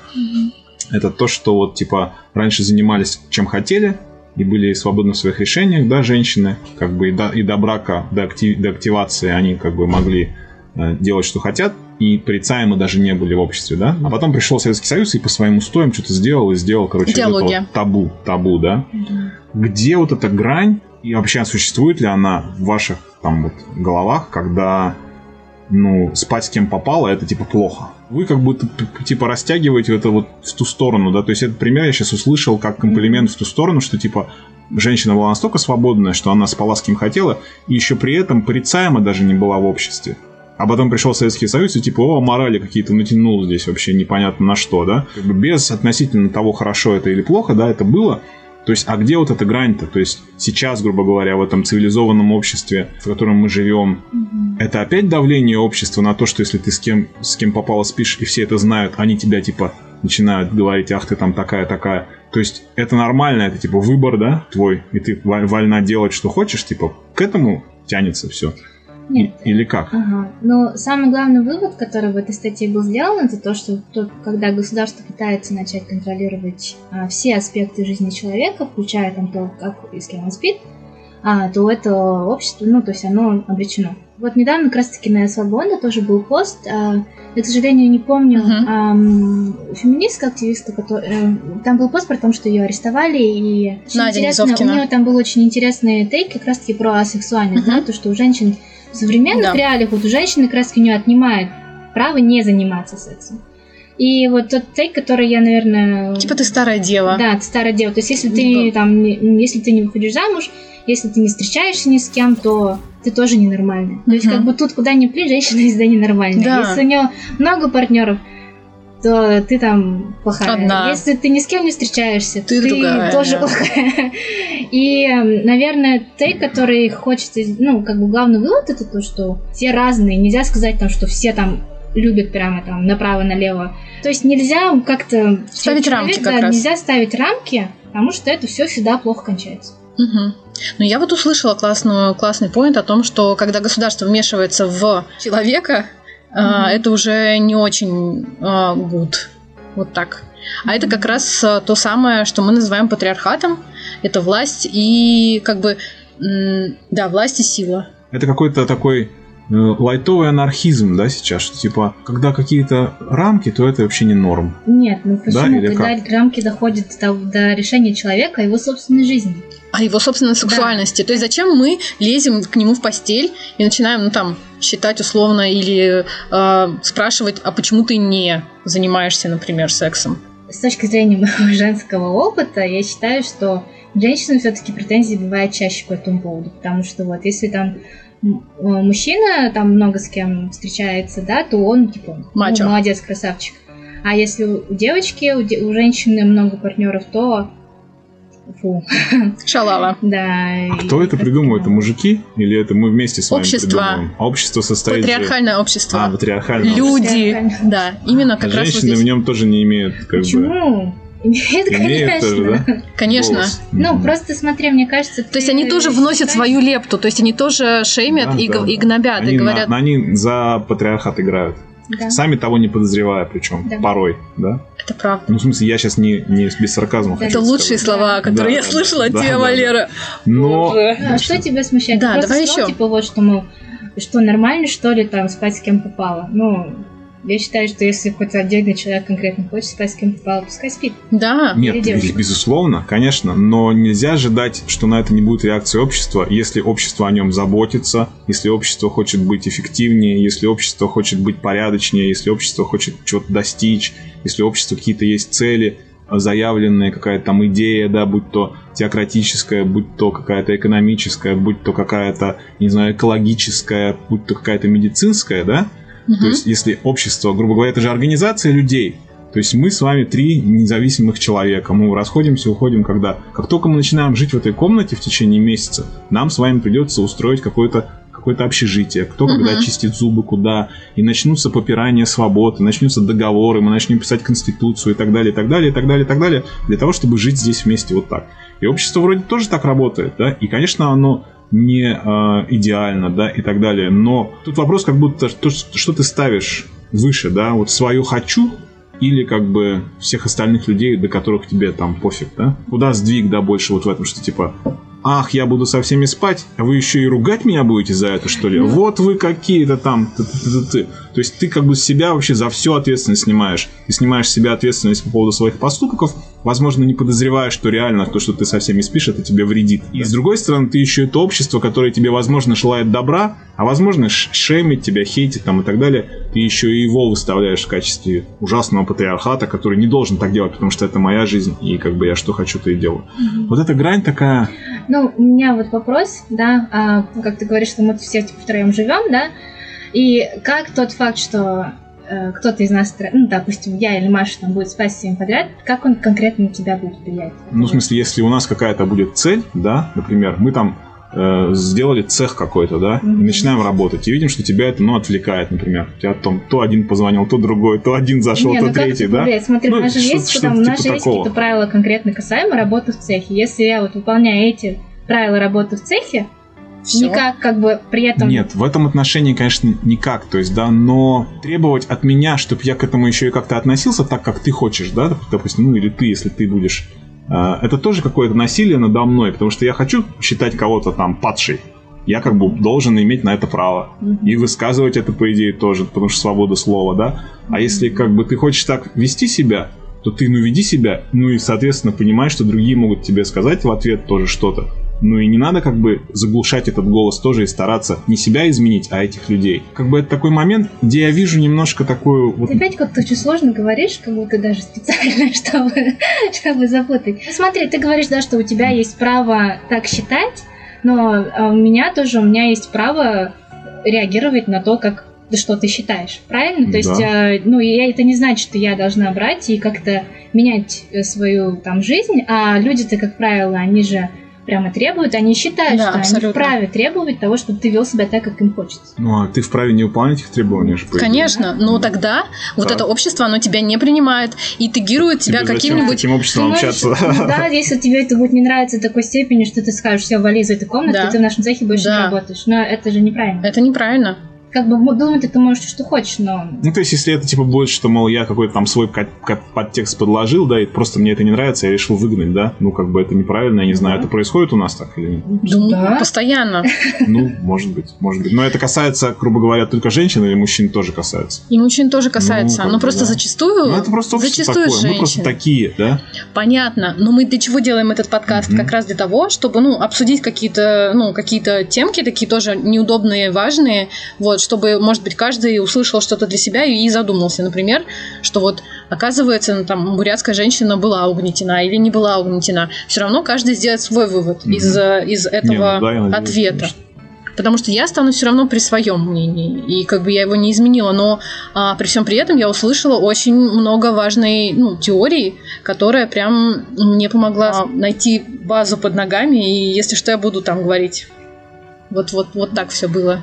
это то, что вот, типа, раньше занимались чем хотели, и были свободны в своих решениях, да, женщины, как бы и до, и до брака, до, актив- до активации они как бы могли делать, что хотят, и порицаемы даже не были в обществе, да. А потом пришел Советский Союз и по своим устоям что-то сделал и сделал, короче, вот Идеология. вот табу, табу, да. Где вот эта грань, и вообще существует ли она в ваших там вот головах, когда ну, спать с кем попало, это типа плохо. Вы как будто типа растягиваете это вот в ту сторону, да, то есть этот пример я сейчас услышал как комплимент в ту сторону, что типа женщина была настолько свободная, что она спала с кем хотела, и еще при этом порицаема даже не была в обществе. А потом пришел Советский Союз и типа, о, морали какие-то натянул здесь вообще непонятно на что, да? Как бы без относительно того, хорошо это или плохо, да, это было. То есть, а где вот эта грань-то? То есть, сейчас, грубо говоря, в этом цивилизованном обществе, в котором мы живем, mm-hmm. это опять давление общества на то, что если ты с кем, с кем попало спишь, и все это знают, они тебя, типа, начинают говорить, ах, ты там такая-такая. То есть, это нормально, это, типа, выбор, да, твой, и ты вольна делать, что хочешь, типа, к этому тянется все. Нет. Или как? Ага. Но самый главный вывод, который в этой статье был сделан, это то, что то, когда государство пытается начать контролировать а, все аспекты жизни человека, включая там то, как и с кем он спит, а, то это общество, ну, то есть оно обречено. Вот недавно как раз-таки на Свобода тоже был пост, а, я, к сожалению, не помню, uh-huh. а, феминистка, активистка, который, э, там был пост про то, что ее арестовали, и Надя интересно, у нее там был очень интересный тейк как раз-таки про асексуальность, uh-huh. да, то, что у женщин в современных да. реалиях вот у женщины как раз не отнимает право не заниматься сексом. И вот тот тейк, который я, наверное... Типа ты старая дева. Да, ты старая дева. То есть если ты там, если ты не выходишь замуж, если ты не встречаешься ни с кем, то ты тоже ненормальная. Uh-huh. То есть как бы тут куда ни плюнь, женщина всегда ненормальная. Да. Если у нее много партнеров, то ты там плохая. Одна. Если ты ни с кем не встречаешься, ты, ты другая, тоже да. плохая. И, наверное, ты, который хочется, ну, как бы главный вывод это то, что все разные. Нельзя сказать там, что все там любят прямо там направо-налево. То есть нельзя как-то... Ставить человек, рамки как да, раз. Нельзя ставить рамки, потому что это все всегда плохо кончается. Угу. Но я вот услышала классную, классный поинт о том, что когда государство вмешивается в человека, mm-hmm. это уже не очень uh, good. Вот так. А mm-hmm. это как раз а, то самое, что мы называем патриархатом. Это власть и как бы да, власть и сила. Это какой-то такой э, лайтовый анархизм, да, сейчас, что типа, когда какие-то рамки, то это вообще не норм. Нет, ну почему? Да, когда как? рамки доходят до, до решения человека, его собственной жизни о его собственной сексуальности. Да. То есть зачем мы лезем к нему в постель и начинаем, ну там, считать условно или э, спрашивать, а почему ты не занимаешься, например, сексом? С точки зрения моего женского опыта, я считаю, что женщинам все-таки претензии бывают чаще по этому поводу, потому что вот если там мужчина там много с кем встречается, да, то он типа Мачо. Ну, молодец, красавчик. А если у девочки, у, де- у женщины много партнеров, то Фу. Шалава. Да. А кто это придумывает? Это мужики? Или это мы вместе с вами общество. придумываем? А общество состоит Патриархальное же... общество. А, патриархальное Люди. Общество. Да, именно как а раз женщины вот здесь. в нем тоже не имеют как Почему? бы... Имеет, Имеет конечно. тоже, да? Конечно. Голос. Ну, Мгм. просто смотри, мне кажется... То есть они тоже вносят свою лепту, то есть они тоже шеймят Да, и, да. и гнобят, Они, и говорят, на- они за патриархат играют. Да. Сами того не подозревая, причем Да. порой, да? это правда. Ну, в смысле, я сейчас не, не без сарказма Да. хочу Это лучшие сказать. слова, которые Да, я да, слышала от да, тебя, да, да. Валера. Но Боже. Ну, а что тебя смущает? Да, Ты просто давай сказал, еще. Типа вот, что, мол, что нормально, что ли, там, спать с кем попало. Ну, я считаю, что если какой-то отдельный человек конкретно хочет спать с кем попало, пускай спит. Да. Нет, безусловно, конечно, но нельзя ожидать, что на это не будет реакции общества, если общество о нем заботится, если общество хочет быть эффективнее, если общество хочет быть порядочнее, если общество хочет чего-то достичь, если у общества какие-то есть цели, а, заявленная какая-то там идея, да, будь то теократическая, будь то какая-то экономическая, будь то какая-то, не знаю, экологическая, будь то какая-то медицинская, да, Мгм. то есть, если общество, грубо говоря, это же организация людей. То есть мы с вами три независимых человека. Мы расходимся, уходим, когда... Как только мы начинаем жить в этой комнате в течение месяца, нам с вами придется устроить какое-то какое-то общежитие, кто Мгм. когда чистит зубы, куда, и начнутся попирания свобод, и начнутся договоры, мы начнем писать конституцию и так далее, и так далее, и так далее, и так далее, для того, чтобы жить здесь вместе вот так. И общество вроде тоже так работает, да, и, конечно, оно не э, идеально, да, и так далее. Но тут вопрос, как будто то, что ты ставишь выше, да, вот свою хочу или как бы всех остальных людей, до которых тебе там пофиг, да? Куда сдвиг, да, больше вот в этом, что типа, ах, я буду со всеми спать, а вы еще и ругать меня будете за это, что ли? Вот вы какие-то там, ты-ты-ты-ты. То есть ты как бы с себя вообще за всю ответственность снимаешь. Ты снимаешь с себя ответственность по поводу своих поступков, возможно, не подозревая, что реально то, что ты со всеми спишь, это тебе вредит. И с другой стороны, ты еще это общество, которое тебе, возможно, желает добра, а возможно, ш- шеймит тебя, хейтит там и так далее. Ты еще и его выставляешь в качестве ужасного патриархата, который не должен так делать, потому что это моя жизнь, и как бы я что хочу, то и делаю. Вот эта грань такая... Ну, у меня вот вопрос, да, а, как ты говоришь, что мы все типа, втроем живем, да, И как тот факт, что э, кто-то из нас, ну, допустим, я или Маша там будет спать всем подряд, как он конкретно на тебя будет влиять? Ну, в смысле, если у нас какая-то будет цель, да, например, мы там э, сделали цех какой-то, да, и начинаем работать, и видим, что тебя это, ну, отвлекает, например. У тебя там то один позвонил, то другой, то один зашел, Не, то ну как третий, это да? повлияет? Смотри, Ну, у нас же что- есть, что-то там, у нас типа же есть какие-то правила конкретно касаемо работы в цехе. Если я вот выполняю эти правила работы в цехе, Всё. никак как бы при этом... Нет, в этом отношении, конечно, никак. То есть, да, но требовать от меня, чтобы я к этому еще и как-то относился так, как ты хочешь, да, доп- допустим, ну или ты, если ты будешь, это тоже какое-то насилие надо мной, потому что я хочу считать кого-то там падшей. Я как бы должен иметь на это право. И высказывать это, по идее, тоже, потому что свобода слова, да. А если как бы ты хочешь так вести себя, то ты, ну, веди себя, ну и, соответственно, понимаешь, что другие могут тебе сказать в ответ тоже что-то. Ну и не надо как бы заглушать этот голос тоже и стараться не себя изменить, а этих людей. Как бы это такой момент, где я вижу немножко такую вот... Опять как-то очень сложно говоришь, как будто даже специально, чтобы, чтобы запутать. Ну, смотри, ты говоришь, да, что у тебя есть право так считать, но а, у меня тоже, у меня есть право реагировать на то, как что ты считаешь, правильно? То Да. есть, э, ну, я, это не значит, что я должна брать и как-то менять э, свою там жизнь, а люди-то, как правило, они же прямо требуют, они считают, Да, что они абсолютно. вправе требовать того, чтобы ты вел себя так, как им хочется. Ну, а ты вправе не выполнять их требования. Конечно, но тогда вот это общество, оно тебя не принимает и тегирует тебя Тебе зачем с каким-нибудь... таким обществом общаться? Да, если тебе это будет не нравиться до такой степени, что ты скажешь, все, вали из этой комнаты, Да. ты в нашем цехе больше Да. не работаешь. Но это же неправильно. Это неправильно. Как бы думать ты можешь, что хочешь, но... Ну, то есть, если это, типа, будет, что, мол, я какой-то там свой подтекст подложил, да, и просто мне это не нравится, я решил выгнать, да, ну, как бы это неправильно, я не знаю, Да. это происходит у нас так или нет? Думаю, Да. постоянно. Ну, может быть, может быть. Но это касается, грубо говоря, только женщин или мужчин тоже касается? И мужчин тоже касается. Ну, но просто да. зачастую... Ну, это просто зачастую такое, мы просто такие, да? Понятно, но мы для чего делаем этот подкаст? Мгм. Как раз для того, чтобы, ну, обсудить какие-то, ну, какие-то темки такие тоже неудобные, важные, вот, чтобы, может быть, каждый услышал что-то для себя и задумался, например, что вот, оказывается, ну, там, бурятская женщина была угнетена или не была угнетена. Все равно каждый сделает свой вывод Мгм. из, э, из Не, этого ну да, надеюсь, ответа. конечно. Потому что я останусь все равно при своем мнении, и как бы я его не изменила, но а, при всем при этом я услышала очень много важной ну, теории, которая прям мне помогла найти базу под ногами, и если что, я буду там говорить. Вот, вот, вот так все было.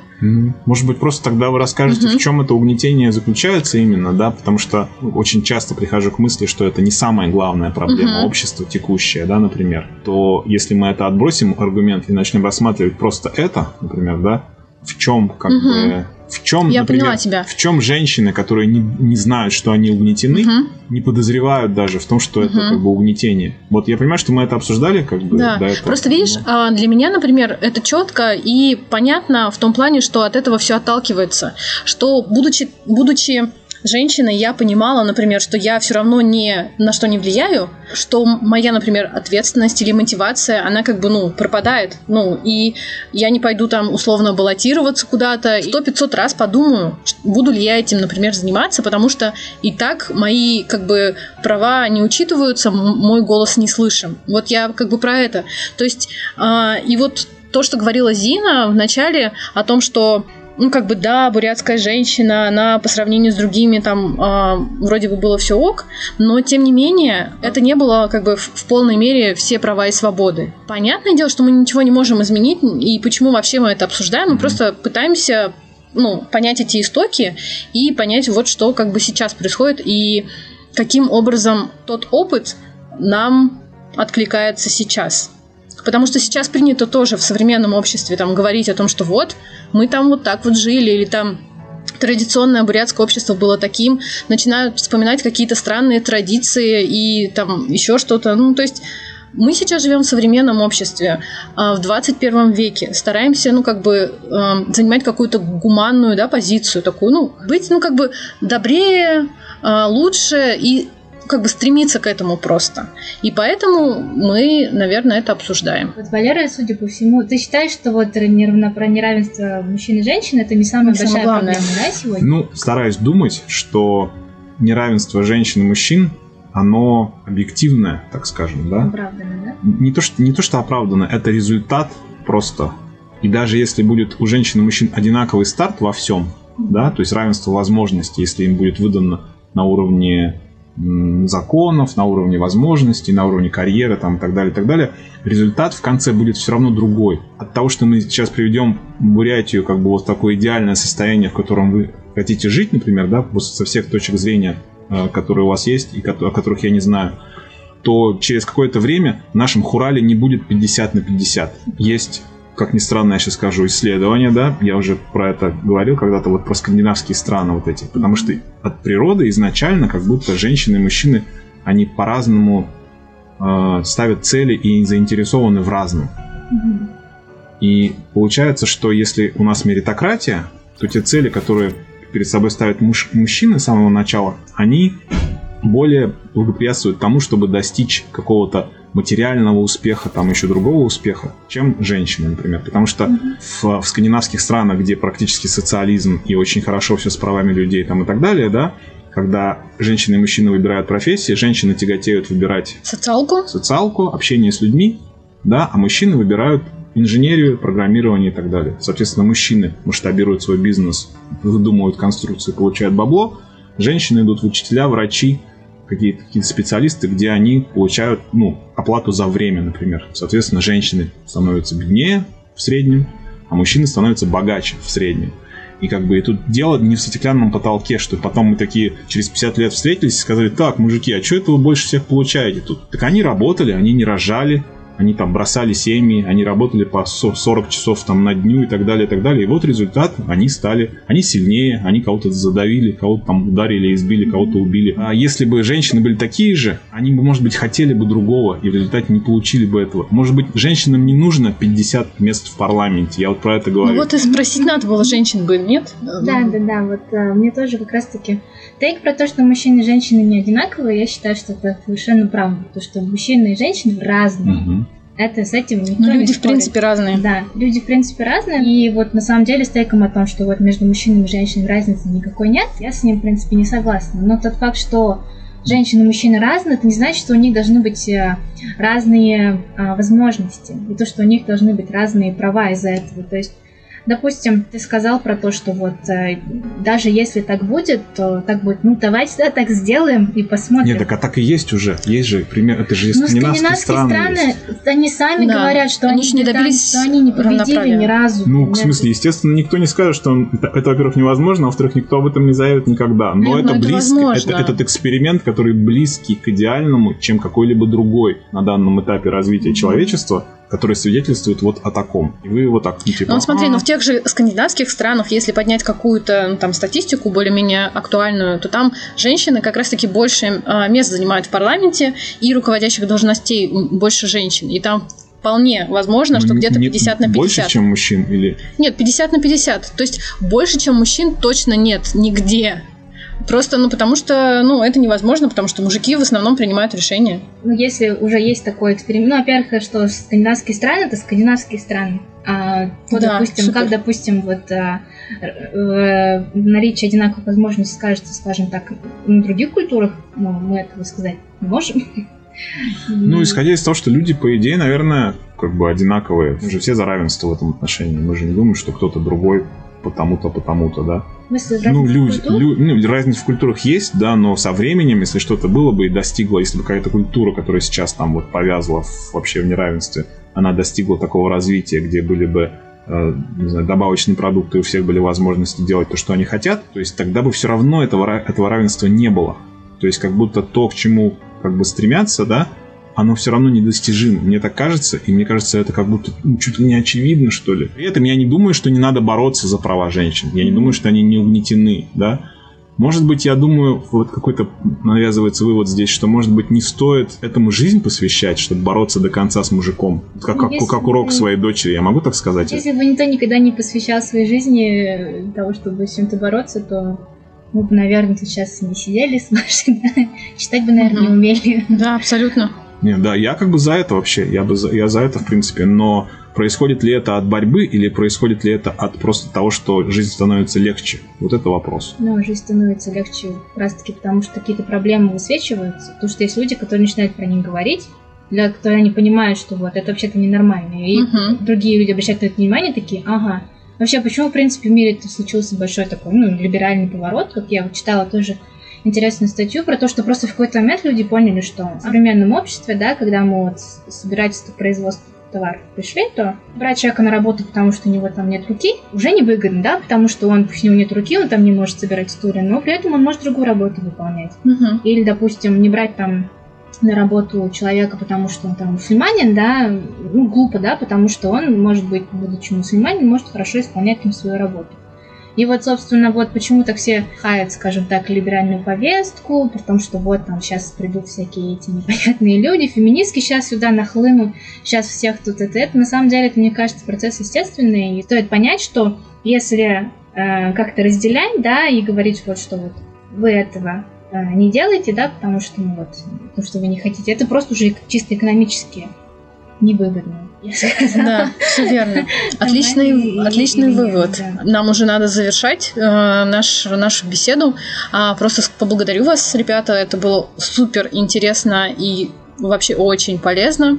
Может быть, просто тогда вы расскажете, Мгм. в чем это угнетение заключается именно, да? Потому что ну, очень часто прихожу к мысли, что это не самая главная проблема Мгм. общества текущая, да, например. То если мы это отбросим аргумент и начнем рассматривать просто это, например, да, в чем как Мгм. бы в чем, Я например, поняла тебя. в чем женщины, которые не, не знают, что они угнетены, Мгм. не подозревают даже в том, что это Мгм. как бы угнетение. Вот я понимаю, что мы это обсуждали, как бы Да, до этого. просто видишь, а, для меня, например, это четко и понятно в том плане, что от этого все отталкивается, что будучи, будучи женщиной, я понимала, например, что я все равно ни на что не влияю, что моя, например, ответственность или мотивация, она как бы, ну, пропадает, ну, и я не пойду там условно баллотироваться куда-то, сто пятьсот раз подумаю, буду ли я этим, например, заниматься, потому что и так мои, как бы, права не учитываются, мой голос не слышим. Вот я как бы про это. То есть, а, и вот то, что говорила Зина в начале о том, что ну, как бы, да, бурятская женщина, она по сравнению с другими там а, вроде бы было все ок, но тем не менее это не было как бы в, в полной мере все права и свободы. Понятное дело, что мы ничего не можем изменить, и почему вообще мы это обсуждаем, мы просто пытаемся ну, понять эти истоки и понять вот что как бы сейчас происходит и каким образом тот опыт нам откликается сейчас. Потому что сейчас принято тоже в современном обществе там говорить о том, что вот, мы там вот так вот жили, или там традиционное бурятское общество было таким, начинают вспоминать какие-то странные традиции и там еще что-то. Ну, то есть мы сейчас живем в современном обществе, а, в 21 веке, стараемся, ну, как бы, эм, занимать какую-то гуманную, да, позицию такую, ну, быть, ну, как бы, добрее, а, лучше и как бы стремиться к этому просто. И поэтому мы, наверное, это обсуждаем. Вот Валера, судя по всему, ты считаешь, что вот про неравенство мужчин и женщин это не самая Не большая самое проблема, да, сегодня? Ну, стараюсь думать, что неравенство женщин и мужчин, оно объективное, так скажем, да? Оправданно, да? Не то, что, не то, что оправданно, это результат просто. И даже если будет у женщин и мужчин одинаковый старт во всем, да, то есть равенство возможностей, если им будет выдано на уровне законов, на уровне возможностей, на уровне карьеры там, и так далее, и так далее, результат в конце будет все равно другой. От того, что мы сейчас приведем Бурятию как бы вот такое идеальное состояние, в котором вы хотите жить, например, да, со всех точек зрения, э, которые у вас есть и о которых я не знаю, то через какое-то время в нашем Хурале не будет 50 на 50. Есть как ни странно, я сейчас скажу, исследования, да, я уже про это говорил когда-то, вот про скандинавские страны вот эти, потому что от природы изначально как будто женщины и мужчины, они по-разному э, ставят цели и заинтересованы в разном. И получается, что если у нас меритократия, то те цели, которые перед собой ставят муж, мужчины с самого начала, они более благоприятствуют тому, чтобы достичь какого-то материального успеха, там еще другого успеха, чем женщины, например. Потому что в, в скандинавских странах, где практически социализм и очень хорошо все с правами людей там и так далее, да, когда женщины и мужчины выбирают профессии, женщины тяготеют выбирать социалку, социалку общение с людьми, да, а мужчины выбирают инженерию, программирование и так далее. Соответственно, мужчины масштабируют свой бизнес, выдумывают конструкции, получают бабло, женщины идут в учителя, врачи, какие-то какие специалисты, где они получают ну, оплату за время, например. Соответственно, женщины становятся беднее в среднем, а мужчины становятся богаче в среднем. И как бы и тут дело не в стеклянном потолке, что потом мы такие через 50 лет встретились и сказали, так, мужики, а что это вы больше всех получаете тут? Так они работали, они не рожали, они там бросали семьи, они работали по 40 часов там на дню и так далее, и так далее. И вот результат, они стали, они сильнее, они кого-то задавили, кого-то там ударили, избили, кого-то убили. А если бы женщины были такие же, они бы, может быть, хотели бы другого, и в результате не получили бы этого. Может быть, женщинам не нужно 50 мест в парламенте, я вот про это говорю. Ну вот и спросить надо было, женщин бы, нет? Да, да, да, вот а, мне тоже как раз-таки тейк про то, что мужчины и женщины не одинаковые, я считаю, что это совершенно правда, потому что мужчины и женщины разные. Угу. Это с этим никто ну, люди, не в принципе, разные. Да, люди, в принципе, разные. И вот на самом деле с тейком о том, что вот между мужчинами и женщинами разницы никакой нет, я с ним, в принципе, не согласна. Но тот факт, что женщины и мужчины разные, это не значит, что у них должны быть э, разные а, возможности. И то, что у них должны быть разные права из-за этого. То есть допустим, ты сказал про то, что вот э, даже если так будет, то так будет, ну давайте да, так сделаем и посмотрим. Нет, так а так и есть уже. Есть же пример, это же ну, скандинавские, скандинавские страны. страны есть. они сами да. говорят, что они, они не добились, что они не победили ни разу. Ну, в смысле, естественно, никто не скажет, что он, это, это, во-первых, невозможно, а во-вторых, никто об этом не заявит никогда. Но Нет, это, ну, это близко, это, этот эксперимент, который близкий к идеальному, чем какой-либо другой на данном этапе развития человечества которые свидетельствуют вот о таком. И вы вот так, ну, типа... Ну, смотри, ну, в тех же скандинавских странах, если поднять какую-то ну, там статистику более-менее актуальную, то там женщины как раз-таки больше э, мест занимают в парламенте и руководящих должностей больше женщин. И там вполне возможно, что где-то 50 на 50. Больше, чем мужчин или... Нет, 50 на 50. То есть больше, чем мужчин точно нет нигде. Просто, ну, потому что, ну, это невозможно, потому что мужики в основном принимают решения. Ну, если уже есть такой эксперимент, ну, во-первых, что скандинавские страны, это скандинавские страны. А, то, да, допустим, супер. как, допустим, вот а, а, наличие одинаковых возможностей скажется, скажем так, на других культурах, ну, мы этого сказать не можем. Ну, исходя из того, что люди, по идее, наверное, как бы одинаковые. Мы же все за равенство в этом отношении. Мы же не думаем, что кто-то другой потому-то, потому-то, да. Смысле, ну, люди, лю, ну, разница в культурах есть, да, но со временем, если что-то было бы и достигло, если бы какая-то культура, которая сейчас там вот повязла в, вообще в неравенстве, она достигла такого развития, где были бы э, не знаю, добавочные продукты, у всех были возможности делать то, что они хотят, то есть тогда бы все равно этого, этого равенства не было. То есть как будто то, к чему как бы стремятся, да, оно все равно недостижимо. Мне так кажется, и мне кажется, это как будто ну, чуть ли не очевидно, что ли. При этом я не думаю, что не надо бороться за права женщин. Я не думаю, что они не угнетены, да. Может быть, я думаю, вот какой-то навязывается вывод здесь, что, может быть, не стоит этому жизнь посвящать, чтобы бороться до конца с мужиком. Как, как, как урок своей дочери, я могу так сказать? Если бы никто никогда не посвящал своей жизни того, чтобы с чем-то бороться, то мы бы, наверное, сейчас не сидели с Машей, да? читать бы, наверное, не умели. Да, абсолютно. Не, да, я как бы за это вообще, я, бы за, я за это в принципе, но происходит ли это от борьбы или происходит ли это от просто того, что жизнь становится легче? Вот это вопрос. Ну, жизнь становится легче как раз таки потому, что какие-то проблемы высвечиваются, потому что есть люди, которые начинают про них говорить, для которых они понимают, что вот это вообще-то ненормально, и uh-huh. другие люди обращают на это внимание, такие, ага, Вообще, почему, в принципе, в мире случился большой такой, ну, либеральный поворот, как я вот читала тоже интересную статью про то, что просто в какой-то момент люди поняли, что в современном обществе, да, когда мы вот собирательство производства товаров пришли, то брать человека на работу, потому что у него там нет руки, уже невыгодно, да, потому что он, пусть у него нет руки, он там не может собирать стулья, но при этом он может другую работу выполнять. Мгм. Или, допустим, не брать там на работу человека, потому что он там мусульманин, да, ну, глупо, да, потому что он, может быть, будучи мусульманин, может хорошо исполнять там свою работу. И вот, собственно, вот почему так все хаят, скажем так, либеральную повестку, при том, что вот там сейчас придут всякие эти непонятные люди, феминистки сейчас сюда нахлынут, сейчас всех тут это, это. На самом деле, это, мне кажется, процесс естественный, и стоит понять, что если э, как-то разделять, да, и говорить вот, что вот вы этого э, не делаете, да, потому что, ну вот, потому что вы не хотите, это просто уже чисто экономически невыгодно. я сказала. Да, все верно. Отличный, и- отличный и вывод. да. Нам уже надо завершать э, наш, нашу беседу. А, просто поблагодарю вас, ребята. Это было супер интересно и вообще очень полезно.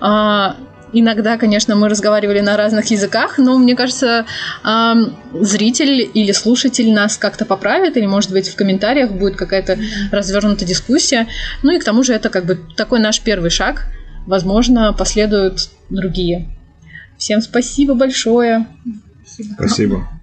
А, Иногда, конечно, мы разговаривали на разных языках, но мне кажется, ам, зритель или слушатель нас как-то поправит, или, может быть, в комментариях будет какая-то развернутая дискуссия. Ну и к тому же это как бы такой наш первый шаг. Возможно, последуют другие. Всем спасибо большое. Спасибо. Спасибо.